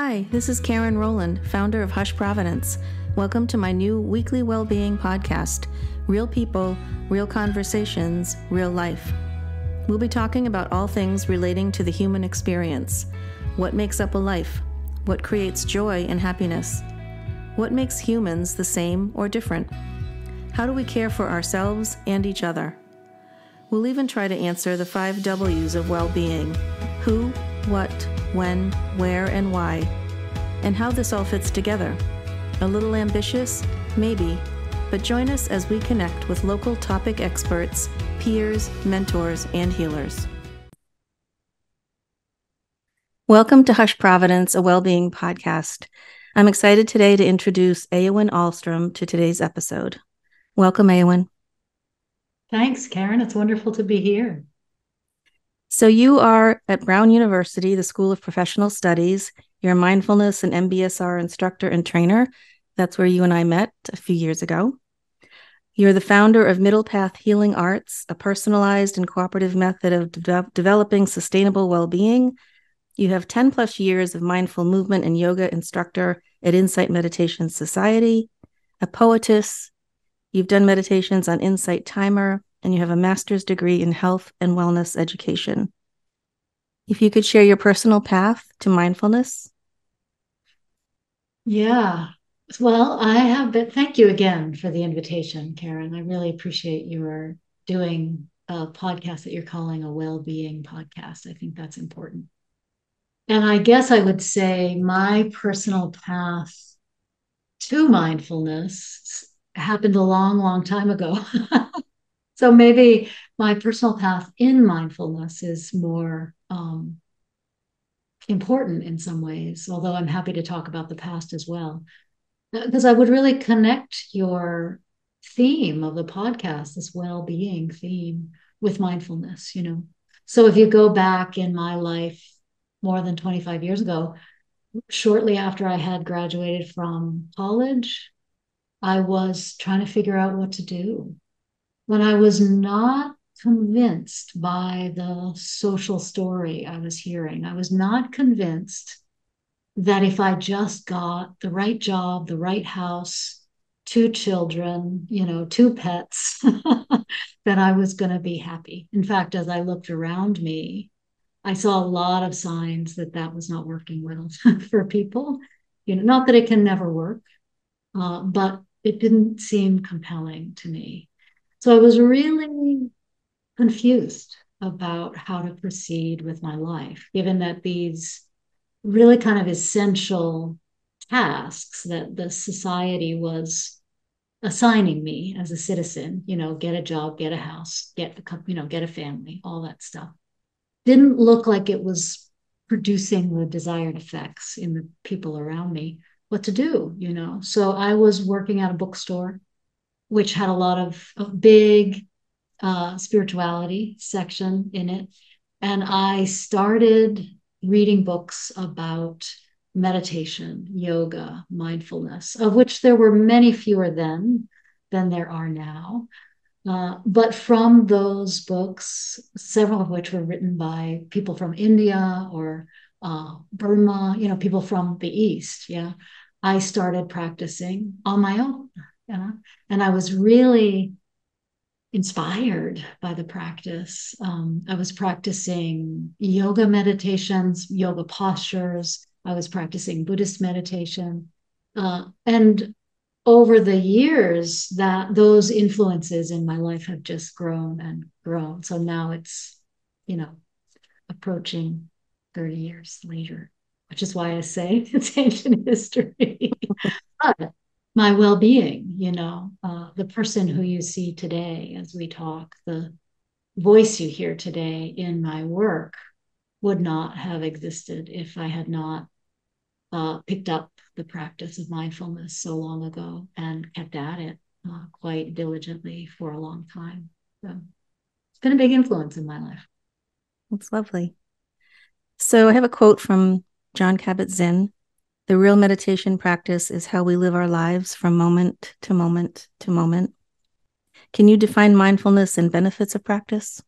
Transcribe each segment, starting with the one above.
Hi, this is Karen Rowland, founder of Hush Providence. Welcome to my new weekly well-being podcast, Real People, Real Conversations, Real Life. We'll be talking about all things relating to the human experience. What makes up a life? What creates joy and happiness? What makes humans the same or different? How do we care for ourselves and each other? We'll even try to answer the five W's of well being who, what, when, where, and why, and how this all fits together. A little ambitious? Maybe. But join us as we connect with local topic experts, peers, mentors, and healers. Welcome to Hush Providence, a well-being podcast. I'm excited today to introduce Eowyn Ahlstrom to today's episode. Welcome, Eowyn. Thanks, Karen. It's wonderful to be here. So, you are at Brown University, the School of Professional Studies. You're a mindfulness and MBSR instructor and trainer. That's where you and I met a few years ago. You're the founder of Middle Path Healing Arts, a personalized and cooperative method of de- developing sustainable well being. You have 10 plus years of mindful movement and yoga instructor at Insight Meditation Society, a poetess. You've done meditations on Insight Timer, and you have a master's degree in health and wellness education. If you could share your personal path to mindfulness. Yeah. Well, I have been, thank you again for the invitation, Karen. I really appreciate your doing a podcast that you're calling a well being podcast. I think that's important. And I guess I would say my personal path to mindfulness happened a long, long time ago. so maybe my personal path in mindfulness is more um, important in some ways, although I'm happy to talk about the past as well. Because I would really connect your theme of the podcast, this well being theme, with mindfulness, you know. So if you go back in my life more than 25 years ago, shortly after I had graduated from college, I was trying to figure out what to do when I was not convinced by the social story I was hearing. I was not convinced that if I just got the right job, the right house, two children, you know, two pets, that I was going to be happy. In fact, as I looked around me, I saw a lot of signs that that was not working well for people. You know, not that it can never work, uh, but it didn't seem compelling to me. So I was really confused about how to proceed with my life, given that these really kind of essential tasks that the society was assigning me as a citizen, you know, get a job, get a house, get a, you know, get a family, all that stuff, didn't look like it was producing the desired effects in the people around me. What to do, you know? So I was working at a bookstore which had a lot of, big uh, spirituality section in it. And I started reading books about meditation, yoga, mindfulness, of which there were many fewer then than there are now. Uh, but from those books, several of which were written by people from India or uh, Burma, you know, people from the East, yeah, I started practicing on my own know? And I was really inspired by the practice. Um, I was practicing yoga meditations, yoga postures. I was practicing Buddhist meditation. Uh, and over the years that those influences in my life have just grown and grown. So now it's, you know, approaching 30 years later, which is why I say it's ancient history. but my well-being you know uh, the person who you see today as we talk the voice you hear today in my work would not have existed if i had not uh, picked up the practice of mindfulness so long ago and kept at it uh, quite diligently for a long time. So it's been a big influence in my life. That's lovely. So i have a quote from Jon Kabat-Zinn the real meditation practice is how we live our lives from moment to moment to moment. Can you define mindfulness and benefits of practice?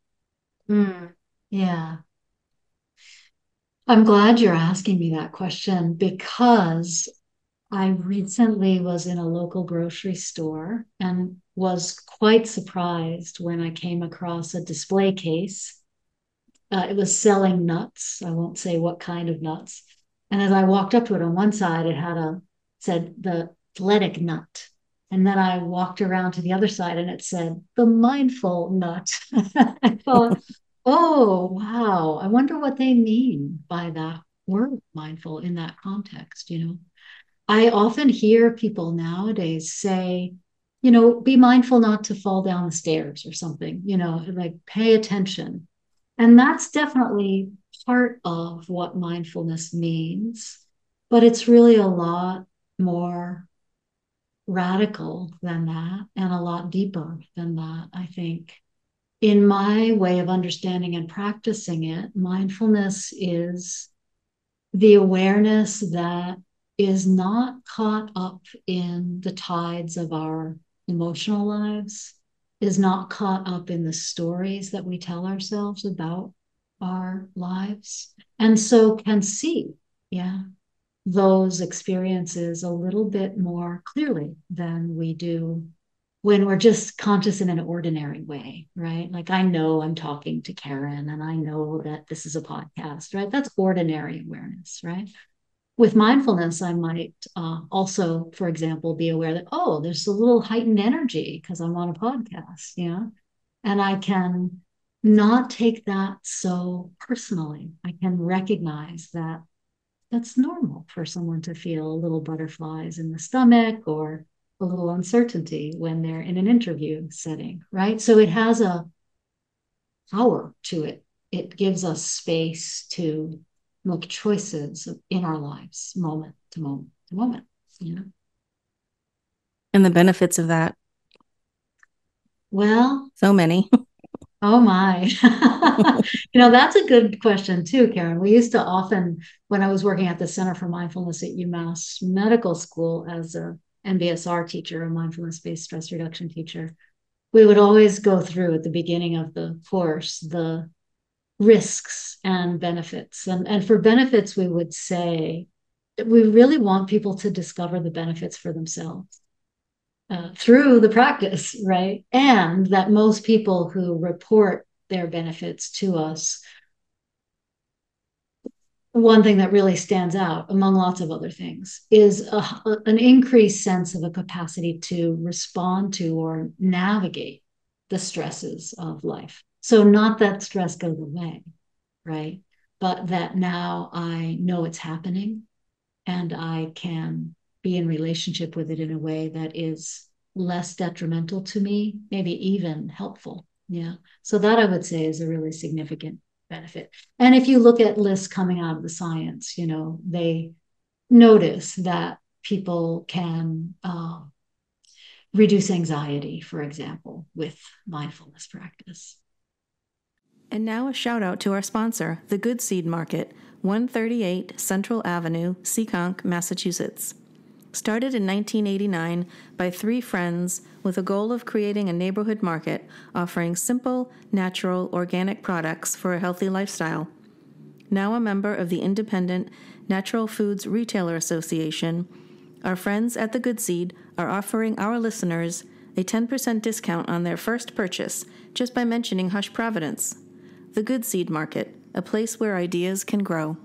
Mm, yeah. I'm glad you're asking me that question because I recently was in a local grocery store and was quite surprised when I came across a display case. Uh, it was selling nuts. I won't say what kind of nuts. And as I walked up to it, on one side it had a said the athletic nut, and then I walked around to the other side and it said the mindful nut. I thought, oh wow, I wonder what they mean by that word mindful in that context. You know, I often hear people nowadays say, you know, be mindful not to fall down the stairs or something, you know, like pay attention. And that's definitely part of what mindfulness means, but it's really a lot more radical than that and a lot deeper than that, I think. In my way of understanding and practicing it, mindfulness is the awareness that is not caught up in the tides of our emotional lives, is not caught up in the stories that we tell ourselves about our lives, and so can see, yeah, those experiences a little bit more clearly than we do when we're just conscious in an ordinary way, right? Like I know I'm talking to Karen and I know that this is a podcast, right? That's ordinary awareness, right? with mindfulness, I might uh, also, for example, be aware that, oh, there's a little heightened energy because I'm on a podcast, yeah. And I can not take that so personally. I can recognize that that's normal for someone to feel a little butterflies in the stomach or a little uncertainty when they're in an interview setting, right? So it has a power to it. It gives us space to make choices in our lives moment to moment to moment you know and the benefits of that well so many oh my. You know that's a good question too karen. We used to often when i was working at the center for mindfulness at umass medical school as a mbsr teacher a mindfulness based stress reduction teacher we would always go through at the beginning of the course the risks and benefits. And, and for benefits, we would say we really want people to discover the benefits for themselves uh, through the practice, right? And that most people who report their benefits to us, one thing that really stands out among lots of other things is a, an increased sense of a capacity to respond to or navigate the stresses of life so, not that stress goes away, right? But that now I know it's happening and I can be in relationship with it in a way that is less detrimental to me, maybe even helpful. Yeah. So, that I would say is a really significant benefit. And if you look at lists coming out of the science, you know, they notice that people can uh, reduce anxiety, for example, with mindfulness practice. And now a shout out to our sponsor, the Good Seed Market, 138 Central Avenue, Seekonk, Massachusetts. Started in 1989 by three friends with a goal of creating a neighborhood market offering simple, natural, organic products for a healthy lifestyle. Now a member of the independent Natural Foods Retailer Association, our friends at the Good Seed are offering our listeners a 10% discount on their first purchase just by mentioning Hush Providence. The Good Seed Market, a place where ideas can grow.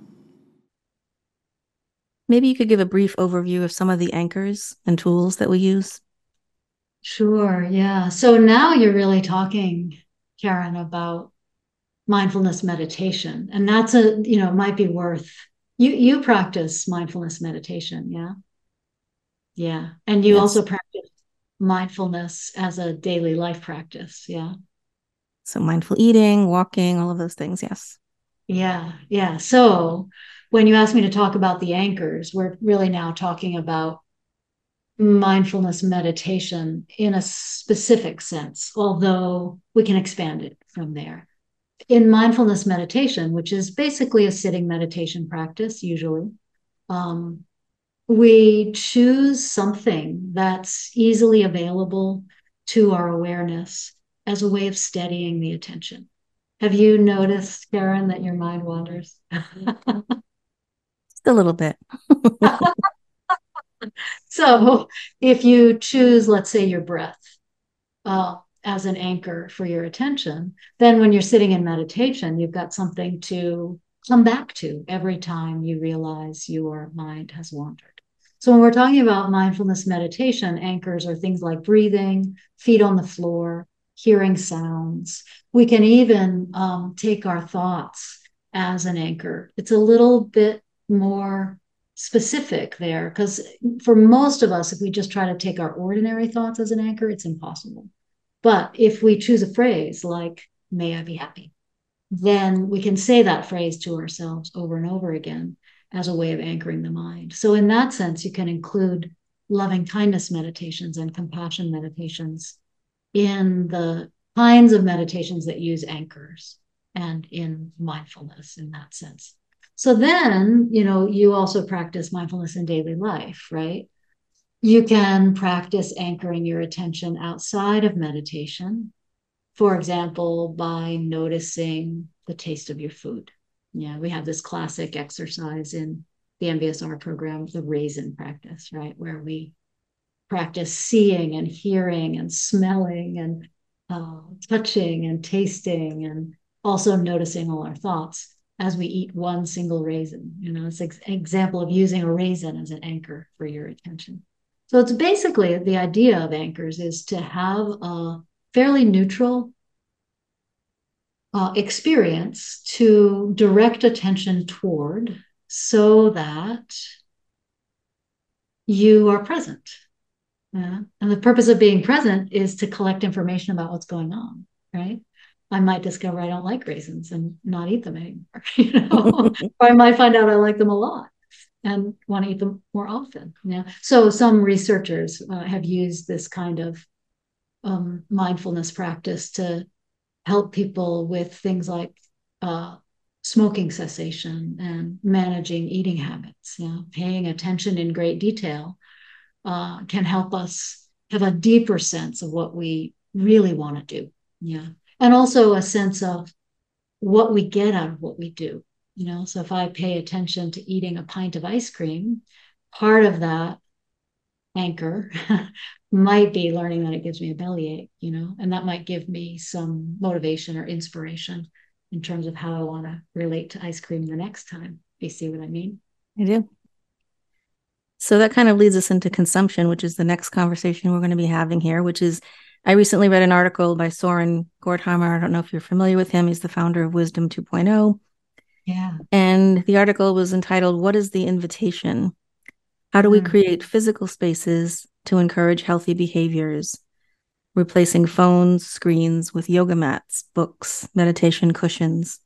Maybe you could give a brief overview of some of the anchors and tools that we use. Sure, yeah. So now you're really talking, Karen, about mindfulness meditation. And that's a, you know, might be worth you you practice mindfulness meditation, yeah? Yeah. And you yes. also practice mindfulness as a daily life practice, yeah? So mindful eating, walking, all of those things. Yes. Yeah. Yeah. So when you ask me to talk about the anchors, we're really now talking about mindfulness meditation in a specific sense, although we can expand it from there. In mindfulness meditation, which is basically a sitting meditation practice, usually, um, we choose something that's easily available to our awareness as a way of steadying the attention. Have you noticed, Karen, that your mind wanders? A little bit. so if you choose, let's say, your breath uh, as an anchor for your attention, then when you're sitting in meditation, you've got something to come back to every time you realize your mind has wandered. So when we're talking about mindfulness meditation, anchors are things like breathing, feet on the floor, hearing sounds. We can even um, take our thoughts as an anchor. It's a little bit more specific there because for most of us, if we just try to take our ordinary thoughts as an anchor, it's impossible. But if we choose a phrase like, may I be happy, then we can say that phrase to ourselves over and over again as a way of anchoring the mind. So, in that sense, you can include loving kindness meditations and compassion meditations in the kinds of meditations that use anchors and in mindfulness in that sense. So then, you know, you also practice mindfulness in daily life, right? You can practice anchoring your attention outside of meditation. For example, by noticing the taste of your food. Yeah, we have this classic exercise in the MBSR program, the raisin practice, right? Where we practice seeing and hearing and smelling and uh, touching and tasting and also noticing all our thoughts as we eat one single raisin. You know, it's an example of using a raisin as an anchor for your attention. So it's basically the idea of anchors is to have a fairly neutral uh, experience to direct attention toward so that you are present yeah. And the purpose of being present is to collect information about what's going on, right? I might discover I don't like raisins and not eat them anymore, you know, or I might find out I like them a lot and want to eat them more often. Yeah. So some researchers uh, have used this kind of um, mindfulness practice to help people with things like uh, smoking cessation and managing eating habits. Yeah, paying attention in great detail uh, can help us have a deeper sense of what we really want to do. Yeah. And also a sense of what we get out of what we do. You know, so if I pay attention to eating a pint of ice cream, part of that anchor might be learning that it gives me a bellyache, you know, and that might give me some motivation or inspiration in terms of how I want to relate to ice cream the next time. You see what I mean? I do. So that kind of leads us into consumption, which is the next conversation we're going to be having here, which is I recently read an article by Soren Gordhamer. I don't know if you're familiar with him. He's the founder of Wisdom 2.0. Yeah. And the article was entitled, What is the Invitation? How do we mm. create physical spaces to encourage healthy behaviors? Replacing phones, screens with yoga mats, books, meditation cushions,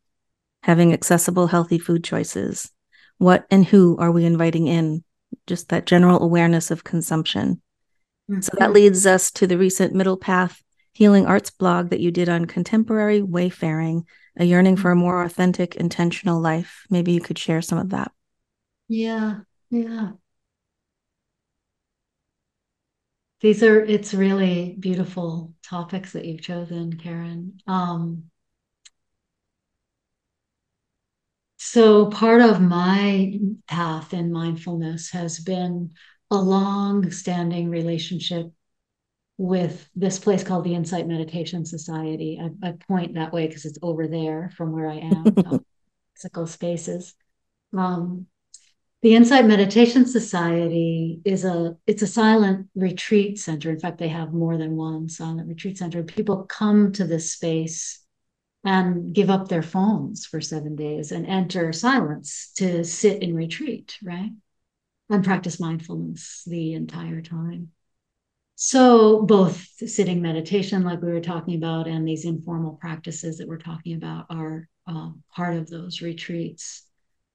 having accessible, healthy food choices. What and who are we inviting in? just that general awareness of consumption. Mm-hmm. So that leads us to the recent Middle Path Healing Arts blog that you did on contemporary wayfaring, a yearning for a more authentic, intentional life. Maybe you could share some of that. Yeah, yeah. These are, it's really beautiful topics that you've chosen, Karen. Um, So, part of my path in mindfulness has been a long standing relationship with this place called the Insight Meditation Society. I, I point that way because it's over there from where I am, physical spaces. Um, the Insight Meditation Society is a it's a silent retreat center. In fact, they have more than one silent retreat center. People come to this space and give up their phones for seven days and enter silence to sit in retreat, right? And practice mindfulness the entire time. So, both sitting meditation, like we were talking about, and these informal practices that we're talking about are um, part of those retreats.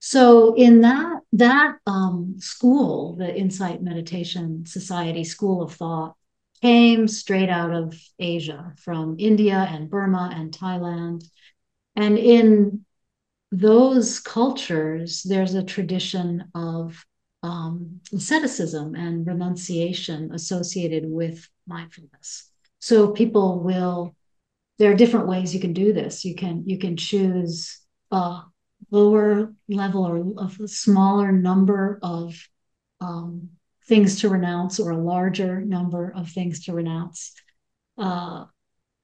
So, in that that um, school, the Insight Meditation Society School of Thought, came straight out of Asia from India and Burma and Thailand. And in those cultures, there's a tradition of um, asceticism and renunciation associated with mindfulness. So people will there are different ways you can do this. You can you can choose a lower level or a smaller number of um, things to renounce or a larger number of things to renounce. Uh,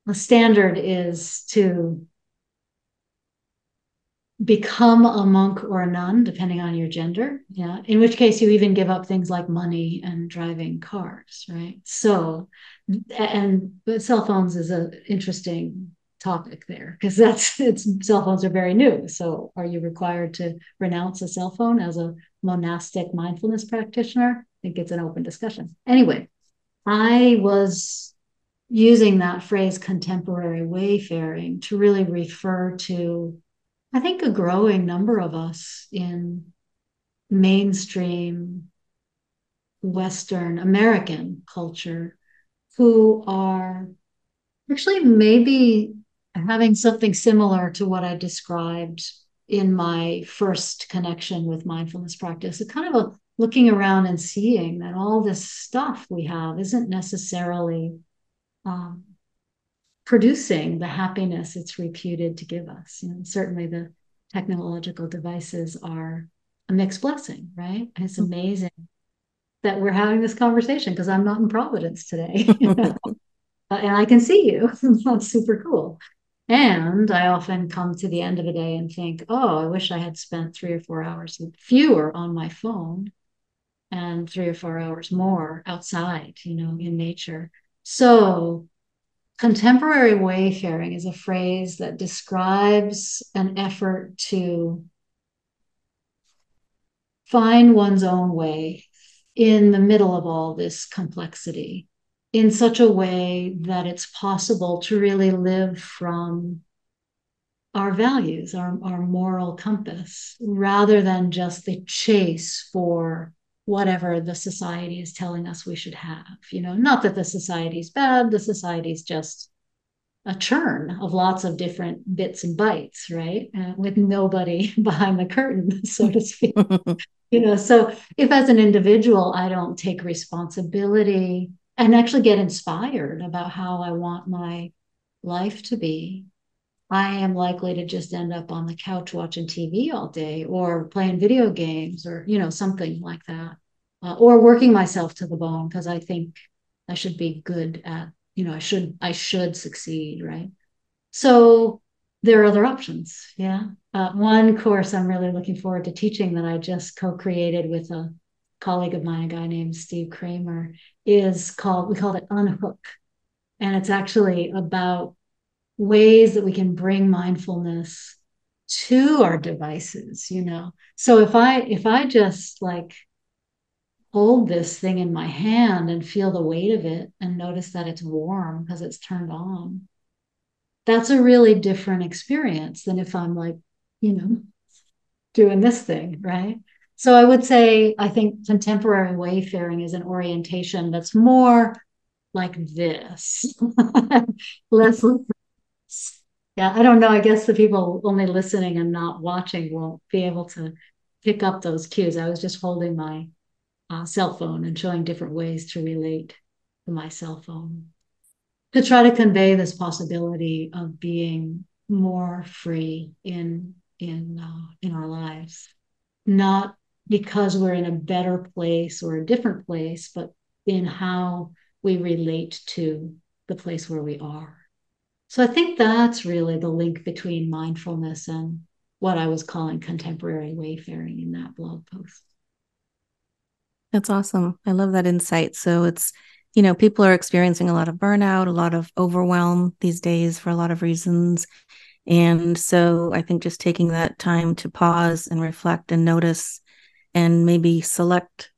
the standard is to become a monk or a nun, depending on your gender. Yeah. In which case, you even give up things like money and driving cars, right? So, and but cell phones is an interesting topic there because that's it's cell phones are very new. So, are you required to renounce a cell phone as a monastic mindfulness practitioner? I think it's an open discussion. Anyway, I was using that phrase contemporary wayfaring to really refer to I think a growing number of us in mainstream Western American culture who are actually maybe having something similar to what I described in my first connection with mindfulness practice. It's kind of a looking around and seeing that all this stuff we have isn't necessarily um, producing the happiness it's reputed to give us. You know, certainly the technological devices are a mixed blessing, right? And it's mm-hmm. amazing that we're having this conversation because I'm not in Providence today. You know? and I can see you. That's super cool. And I often come to the end of a day and think, oh, I wish I had spent three or four hours fewer on my phone and three or four hours more outside, you know, in nature. So Contemporary wayfaring is a phrase that describes an effort to find one's own way in the middle of all this complexity in such a way that it's possible to really live from our values, our, our moral compass, rather than just the chase for whatever the society is telling us we should have. You know, not that the society is bad, the society is just a churn of lots of different bits and bytes, right? Uh, with nobody behind the curtain, so to speak. you know, so if as an individual I don't take responsibility and actually get inspired about how I want my life to be, I am likely to just end up on the couch watching TV all day or playing video games or, you know, something like that. Uh, or working myself to the bone because I think I should be good at, you know, I should, I should succeed, right? So there are other options. Yeah. Uh, one course I'm really looking forward to teaching that I just co created with a colleague of mine, a guy named Steve Kramer, is called, we called it Unhook. And it's actually about ways that we can bring mindfulness to our devices you know? So if i if i just like hold this thing in my hand and feel the weight of it and notice that it's warm because it's turned on that's a really different experience than if i'm like you know doing this thing right? So i would say i think contemporary wayfaring is an orientation that's more like this less yeah, I don't know. I guess the people only listening and not watching won't be able to pick up those cues. I was just holding my uh, cell phone and showing different ways to relate to my cell phone to try to convey this possibility of being more free in in uh, in our lives, not because we're in a better place or a different place, but in how we relate to the place where we are. So I think that's really the link between mindfulness and what I was calling contemporary wayfaring in that blog post. That's awesome. I love that insight. So it's, you know, people are experiencing a lot of burnout, a lot of overwhelm these days for a lot of reasons. And so I think just taking that time to pause and reflect and notice and maybe select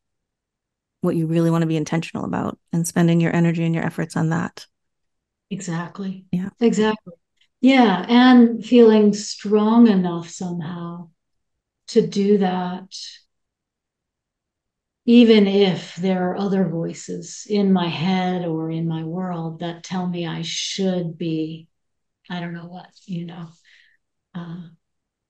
what you really want to be intentional about and spending your energy and your efforts on that. Exactly. Yeah. Exactly. Yeah. And feeling strong enough somehow to do that, even if there are other voices in my head or in my world that tell me I should be, I don't know what, you know. Uh,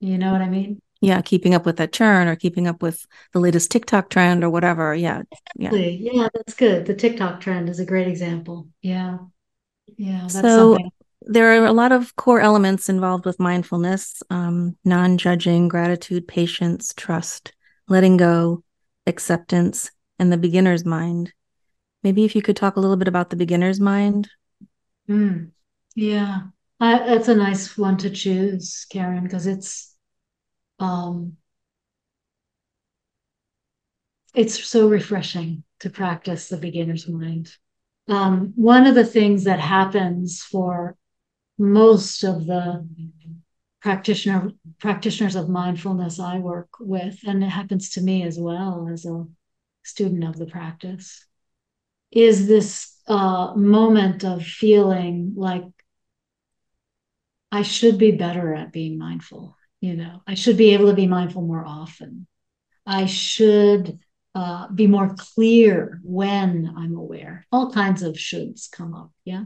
you know what I mean? Yeah, keeping up with that churn or keeping up with the latest TikTok trend or whatever. Yeah. Yeah. Yeah, that's good. The TikTok trend is a great example. Yeah. Yeah. so there are a lot of core elements involved with mindfulness um, non judging, gratitude, patience, trust, letting go, acceptance, and the beginner's mind. Maybe if you could talk a little bit about the beginner's mind. Mm, yeah, I, that's a nice one to choose, Karen, because it's um, it's so refreshing to practice the beginner's mind. Um, one of the things that happens for most of the practitioner practitioners of mindfulness I work with, and it happens to me as well as a student of the practice, is this uh, moment of feeling like I should be better at being mindful. You know, I should be able to be mindful more often. I should uh, be more clear when I'm aware. All kinds of shoulds come up. Yeah.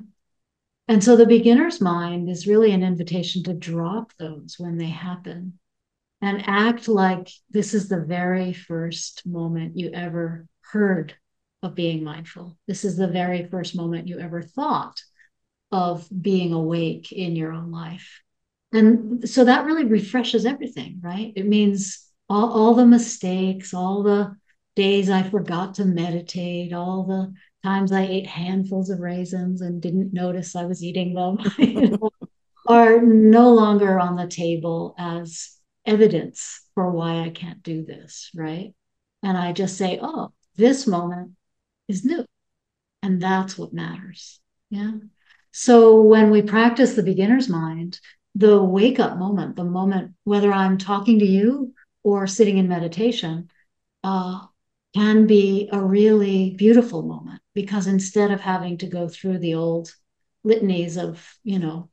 And so the beginner's mind is really an invitation to drop those when they happen and act like this is the very first moment you ever heard of being mindful. This is the very first moment you ever thought of being awake in your own life. And so that really refreshes everything, right? It means all, all the mistakes, all the days I forgot to meditate, all the times I ate handfuls of raisins and didn't notice I was eating them, you know, are no longer on the table as evidence for why I can't do this, right? And I just say, oh, this moment is new. And that's what matters. Yeah. So when we practice the beginner's mind, the wake up moment, the moment, whether I'm talking to you or sitting in meditation, uh, can be a really beautiful moment because instead of having to go through the old litanies of, you know,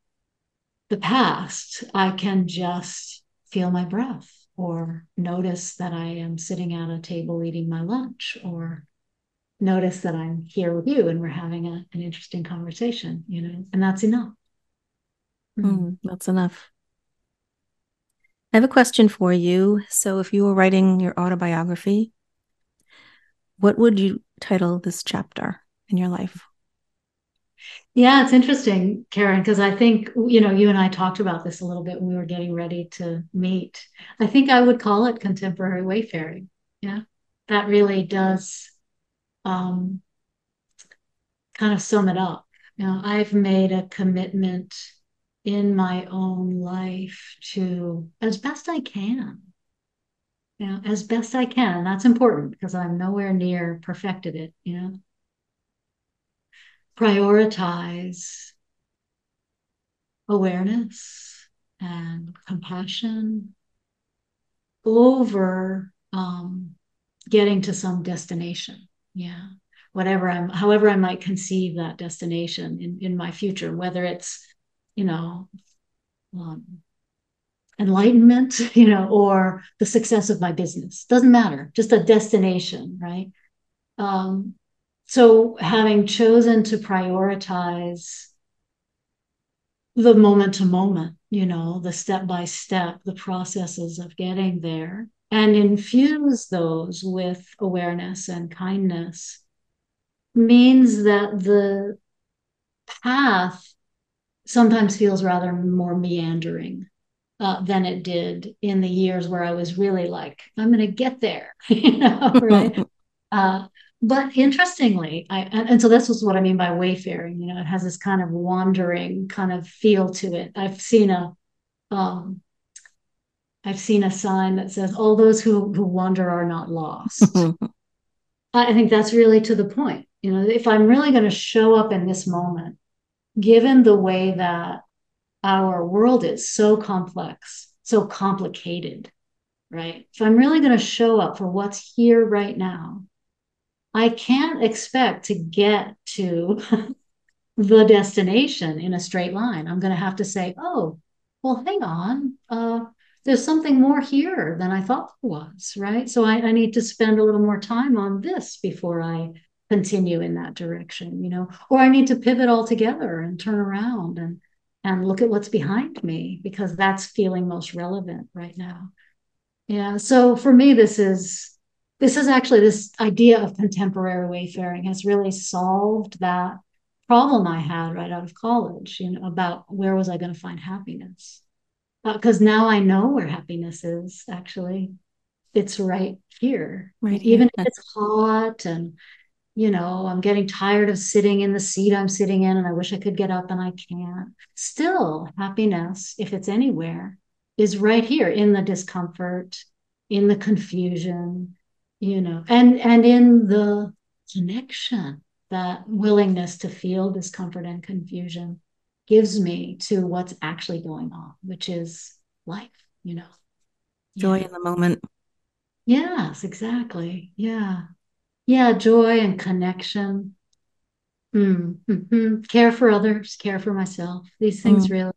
the past, I can just feel my breath or notice that I am sitting at a table eating my lunch or notice that I'm here with you and we're having a, an interesting conversation, you know, and that's enough. Mm, that's enough. I have a question for you. So, if you were writing your autobiography, what would you title this chapter in your life? Yeah, it's interesting, Karen, because I think, you know, you and I talked about this a little bit when we were getting ready to meet. I think I would call it contemporary wayfaring. Yeah, that really does um, kind of sum it up. You know, I've made a commitment in my own life to, as best I can, you know, as best I can. That's important because I'm nowhere near perfected it, you know. Prioritize awareness and compassion over um, getting to some destination. Yeah. Whatever I'm, however I might conceive that destination in, in my future, whether it's, you know, um, enlightenment, you know, or the success of my business. Doesn't matter, just a destination, right? Um, so having chosen to prioritize the moment to moment, you know, the step by step, the processes of getting there, and infuse those with awareness and kindness means that the path sometimes feels rather more meandering uh, than it did in the years where I was really like, I'm going to get there, you know, right? uh, but interestingly, I and, and, so this was what I mean by wayfaring. You know, it has this kind of wandering kind of feel to it. I've seen a, um, I've seen a sign that says, "All those who who wander are not lost." I think that's really to the point. You know, if I'm really going to show up in this moment, given the way that our world is so complex, so complicated, right? If I'm really going to show up for what's here right now, I can't expect to get to the destination in a straight line. I'm going to have to say, oh, well, hang on. Uh, there's something more here than I thought there was, right? So I, I need to spend a little more time on this before I continue in that direction, you know, or I need to pivot altogether and turn around and and look at what's behind me because that's feeling most relevant right now. Yeah. So for me, this is this is actually this idea of contemporary wayfaring has really solved that problem I had right out of college, you know, about where was I going to find happiness. Because uh, now I know where happiness is actually. It's right here. Right. Even if it's hot and, you know, I'm getting tired of sitting in the seat I'm sitting in and I wish I could get up and I can't. Still, happiness, if it's anywhere, is right here in the discomfort, in the confusion, you know, and and in the connection, that willingness to feel discomfort and confusion gives me to what's actually going on, which is life, you know. Joy yeah. in the moment. Yes, exactly. Yeah. Yeah, joy and connection. Mm-hmm. Care for others, care for myself. These things mm. really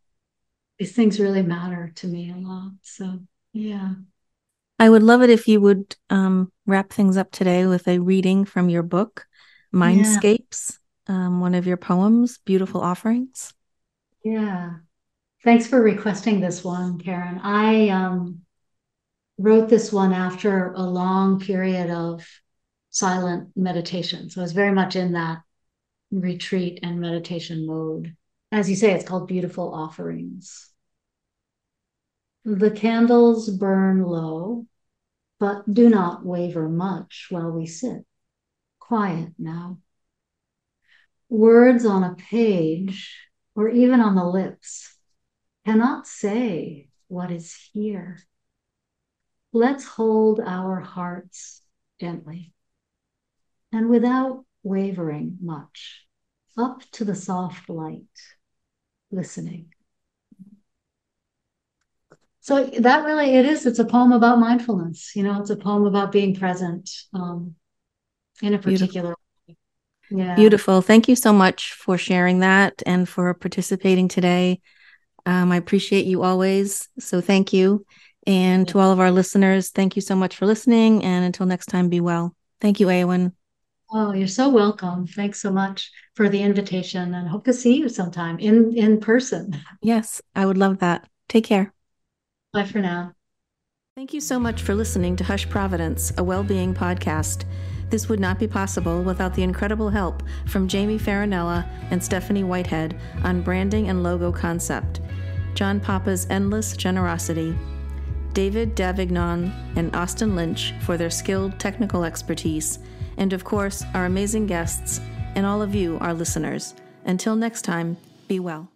these things really matter to me a lot. So yeah. I would love it if you would um, wrap things up today with a reading from your book, Mindscapes, yeah. um, one of your poems, Beautiful Offerings. Yeah. Thanks for requesting this one, Karen. I um, wrote this one after a long period of silent meditation. So I was very much in that retreat and meditation mode. As you say, it's called Beautiful Offerings. The candles burn low, but do not waver much while we sit. Quiet now. Words on a page or even on the lips cannot say what is here. Let's hold our hearts gently and without wavering much up to the soft light, listening. So that really it is. It's a poem about mindfulness. You know, it's a poem about being present um, in a particular Beautiful. Yeah. Beautiful. Thank you so much for sharing that and for participating today. Um, I appreciate you always. So thank you. And to all of our listeners, thank you so much for listening. And until next time, be well. Thank you, Eowyn. Oh, you're so welcome. Thanks so much for the invitation and hope to see you sometime in in person. Yes, I would love that. Take care. Bye for now. Thank you so much for listening to Hush Providence, a well-being podcast. This would not be possible without the incredible help from Jamie Farinella and Stephanie Whitehead on branding and logo concept, John Papa's endless generosity, David Davignon and Austin Lynch for their skilled technical expertise, and of course, our amazing guests and all of you, our listeners. Until next time, be well.